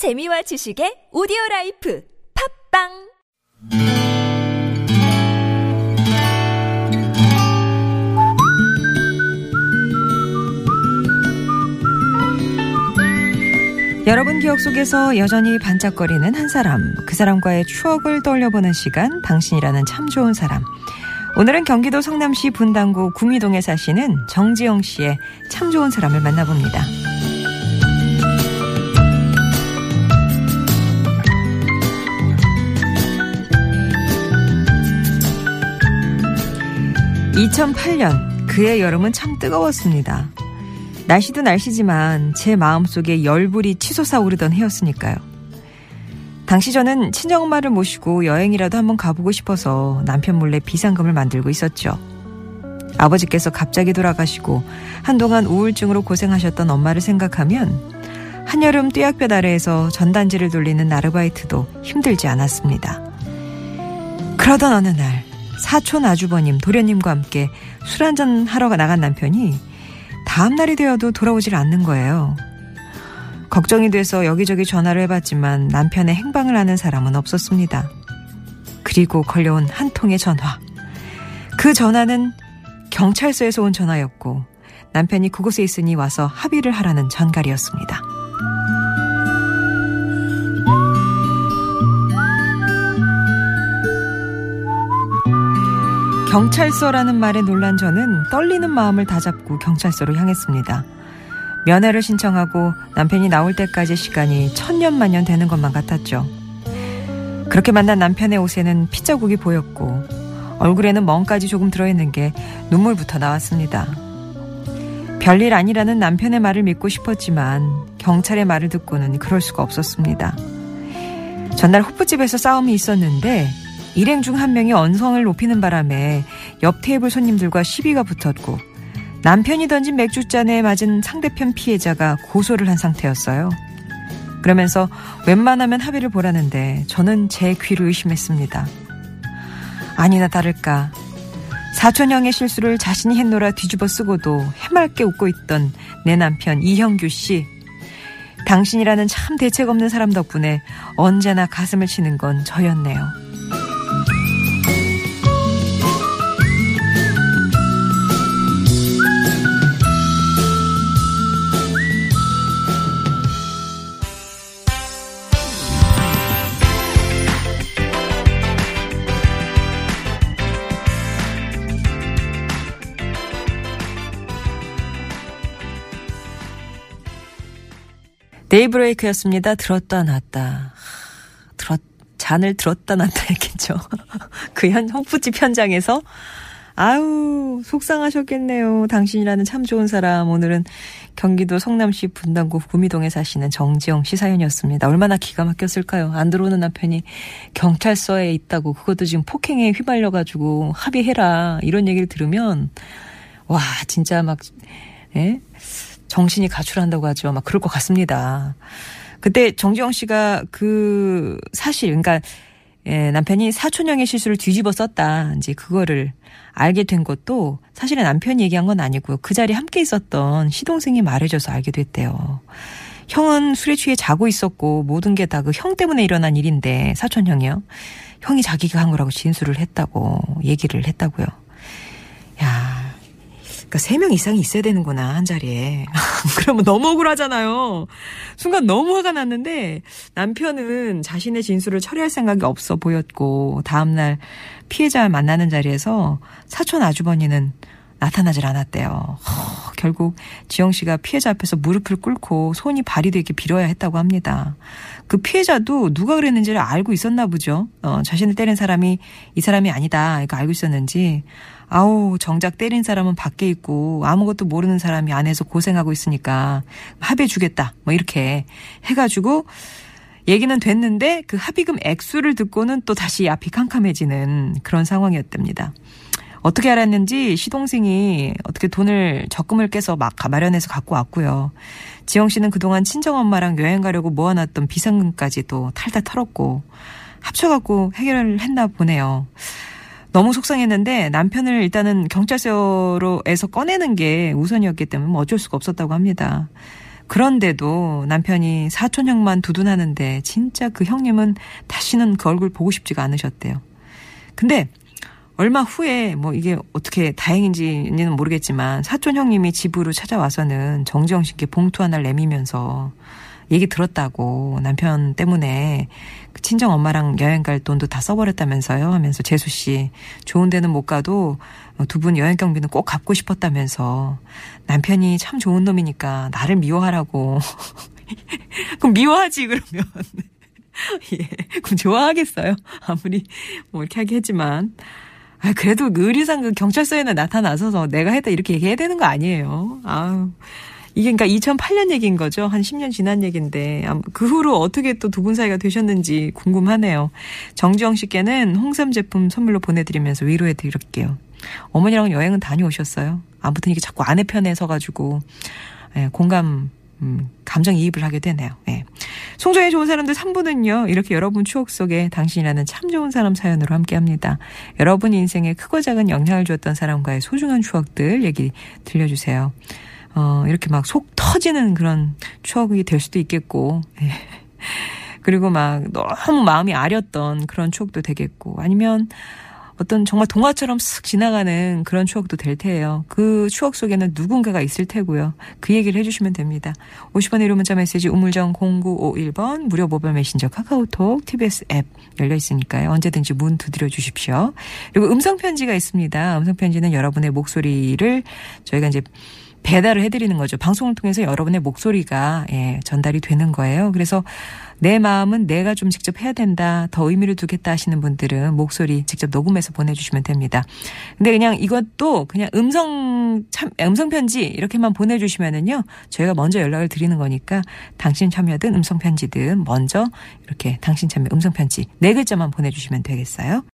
재미와 지식의 오디오 라이프 팟빵 여러분 기억 속에서 여전히 반짝거리는 한 사람, 그 사람과의 추억을 떠올려보는 시간, 당신이라는 참 좋은 사람. 오늘은 경기도 성남시 분당구 구미동에 사시는 정지영 씨의 참 좋은 사람을 만나봅니다. (2008년) 그의 여름은 참 뜨거웠습니다. 날씨도 날씨지만 제 마음속에 열불이 치솟아 오르던 해였으니까요. 당시 저는 친정엄마를 모시고 여행이라도 한번 가보고 싶어서 남편 몰래 비상금을 만들고 있었죠. 아버지께서 갑자기 돌아가시고 한동안 우울증으로 고생하셨던 엄마를 생각하면 한여름 뙤약볕 아래에서 전단지를 돌리는 아르바이트도 힘들지 않았습니다. 그러던 어느 날 사촌 아주버님 도련님과 함께 술 한잔 하러 나간 남편이 다음 날이 되어도 돌아오질 않는 거예요. 걱정이 돼서 여기저기 전화를 해봤지만 남편의 행방을 아는 사람은 없었습니다. 그리고 걸려온 한 통의 전화. 그 전화는 경찰서에서 온 전화였고 남편이 그곳에 있으니 와서 합의를 하라는 전갈이었습니다. 경찰서라는 말에 놀란 저는 떨리는 마음을 다잡고 경찰서로 향했습니다. 면회를 신청하고 남편이 나올 때까지 시간이 천년만년 되는 것만 같았죠. 그렇게 만난 남편의 옷에는 피자국이 보였고 얼굴에는 멍까지 조금 들어있는 게 눈물부터 나왔습니다. 별일 아니라는 남편의 말을 믿고 싶었지만 경찰의 말을 듣고는 그럴 수가 없었습니다. 전날 호프집에서 싸움이 있었는데 일행 중 한 명이 언성을 높이는 바람에 옆 테이블 손님들과 시비가 붙었고 남편이 던진 맥주잔에 맞은 상대편 피해자가 고소를 한 상태였어요. 그러면서 웬만하면 합의를 보라는데 저는 제 귀를 의심했습니다. 아니나 다를까 사촌형의 실수를 자신이 했노라 뒤집어 쓰고도 해맑게 웃고 있던 내 남편 이형규 씨. 당신이라는 참 대책 없는 사람 덕분에 언제나 가슴을 치는 건 저였네요. 데이브레이크였습니다. 들었다 놨다. 들었, 잔을 들었다 놨다 했겠죠. 그 현, 호프집 현장에서. 아유, 속상하셨겠네요. 당신이라는 참 좋은 사람. 오늘은 경기도 성남시 분당구 구미동에 사시는 정지영 씨 사연이었습니다. 얼마나 기가 막혔을까요? 안 들어오는 남편이 경찰서에 있다고 그것도 지금 폭행에 휘말려가지고 합의해라. 이런 얘기를 들으면, 와, 진짜 막, 예? 정신이 가출한다고 하죠. 막 그럴 것 같습니다. 그때 정지영 씨가 그 사실, 그러니까 예, 남편이 사촌형의 실수를 뒤집어 썼다. 이제 그거를 알게 된 것도 사실은 남편이 얘기한 건 아니고요. 그 자리에 함께 있었던 시동생이 말해줘서 알게 됐대요. 형은 술에 취해 자고 있었고 모든 게 다 그 형 때문에 일어난 일인데 사촌 형이요. 형이 자기가 한 거라고 진술을 했다고 얘기를 했다고요. 야, 그러니까 세명 이상이 있어야 되는구나 한 자리에. 그러면 너무 억울하잖아요. 순간 너무 화가 났는데 남편은 자신의 진술을 처리할 생각이 없어 보였고 다음날 피해자 만나는 자리에서 사촌 아주버니는 나타나질 않았대요. 허, 결국 지영 씨가 피해자 앞에서 무릎을 꿇고 손이 발이 되게 빌어야 했다고 합니다. 그 피해자도 누가 그랬는지를 알고 있었나 보죠. 어, 자신을 때린 사람이 이 사람이 아니다. 이거 알고 있었는지 아우 정작 때린 사람은 밖에 있고 아무것도 모르는 사람이 안에서 고생하고 있으니까 합의 주겠다. 뭐 이렇게 해가지고 얘기는 됐는데 그 합의금 액수를 듣고는 또 다시 앞이 캄캄해지는 그런 상황이었답니다. 어떻게 알았는지 시동생이 어떻게 돈을 적금을 깨서 막 마련해서 갖고 왔고요. 지영 씨는 그동안 친정엄마랑 여행 가려고 모아놨던 비상금까지도 탈탈 털었고 합쳐갖고 해결을 했나 보네요. 너무 속상했는데 남편을 일단은 경찰서로에서 꺼내는 게 우선이었기 때문에 뭐 어쩔 수가 없었다고 합니다. 그런데도 남편이 사촌 형만 두둔하는데 진짜 그 형님은 다시는 그 얼굴 보고 싶지가 않으셨대요. 근데 얼마 후에 뭐 이게 어떻게 다행인지는 모르겠지만 사촌 형님이 집으로 찾아와서는 정지영 씨께 봉투 하나를 내미면서 얘기 들었다고 남편 때문에 그 친정 엄마랑 여행 갈 돈도 다 써버렸다면서요? 하면서 재수 씨 좋은 데는 못 가도 두 분 여행 경비는 꼭 갚고 싶었다면서. 남편이 참 좋은 놈이니까 나를 미워하라고. 그럼 미워하지 그러면. 예 그럼 좋아하겠어요? 아무리 뭐 이렇게 하겠지만. 아 그래도 의리상 그 경찰서에는 나타나서서 내가 했다 이렇게 얘기해야 되는 거 아니에요? 아우 이게 그러니까 2008년 얘기인 거죠. 한 10년 지난 얘기인데 그 후로 어떻게 또 두 분 사이가 되셨는지 궁금하네요. 정지영 씨께는 홍삼 제품 선물로 보내드리면서 위로해 드릴게요. 어머니랑 여행은 다녀오셨어요. 아무튼 이게 자꾸 아내 편에 서가지고 예, 공감 음, 감정이입을 하게 되네요. 예. 송정의 좋은 사람들 3부는요, 이렇게 여러분 추억 속에 당신이라는 참 좋은 사람 사연으로 함께 합니다. 여러분 인생에 크고 작은 영향을 주었던 사람과의 소중한 추억들 얘기 들려주세요. 어, 이렇게 막 속 터지는 그런 추억이 될 수도 있겠고, 예. 그리고 막 너무 마음이 아렸던 그런 추억도 되겠고, 아니면 어떤 정말 동화처럼 쓱 지나가는 그런 추억도 될 테예요. 그 추억 속에는 누군가가 있을 테고요. 그 얘기를 해주시면 됩니다. 50번의 1호 문자 메시지 우물정 0951번 무료 모바일 메신저 카카오톡 TBS 앱 열려 있으니까요. 언제든지 문 두드려 주십시오. 그리고 음성 편지가 있습니다. 음성 편지는 여러분의 목소리를 저희가 이제 배달을 해드리는 거죠. 방송을 통해서 여러분의 목소리가 예, 전달이 되는 거예요. 그래서 내 마음은 내가 좀 직접 해야 된다. 더 의미를 두겠다 하시는 분들은 목소리 직접 녹음해서 보내주시면 됩니다. 근데 그냥 이것도 그냥 음성 참 음성 편지 이렇게만 보내주시면은요 저희가 먼저 연락을 드리는 거니까 당신 참여든 음성 편지든 먼저 이렇게 당신 참여 음성 편지 네 글자만 보내주시면 되겠어요.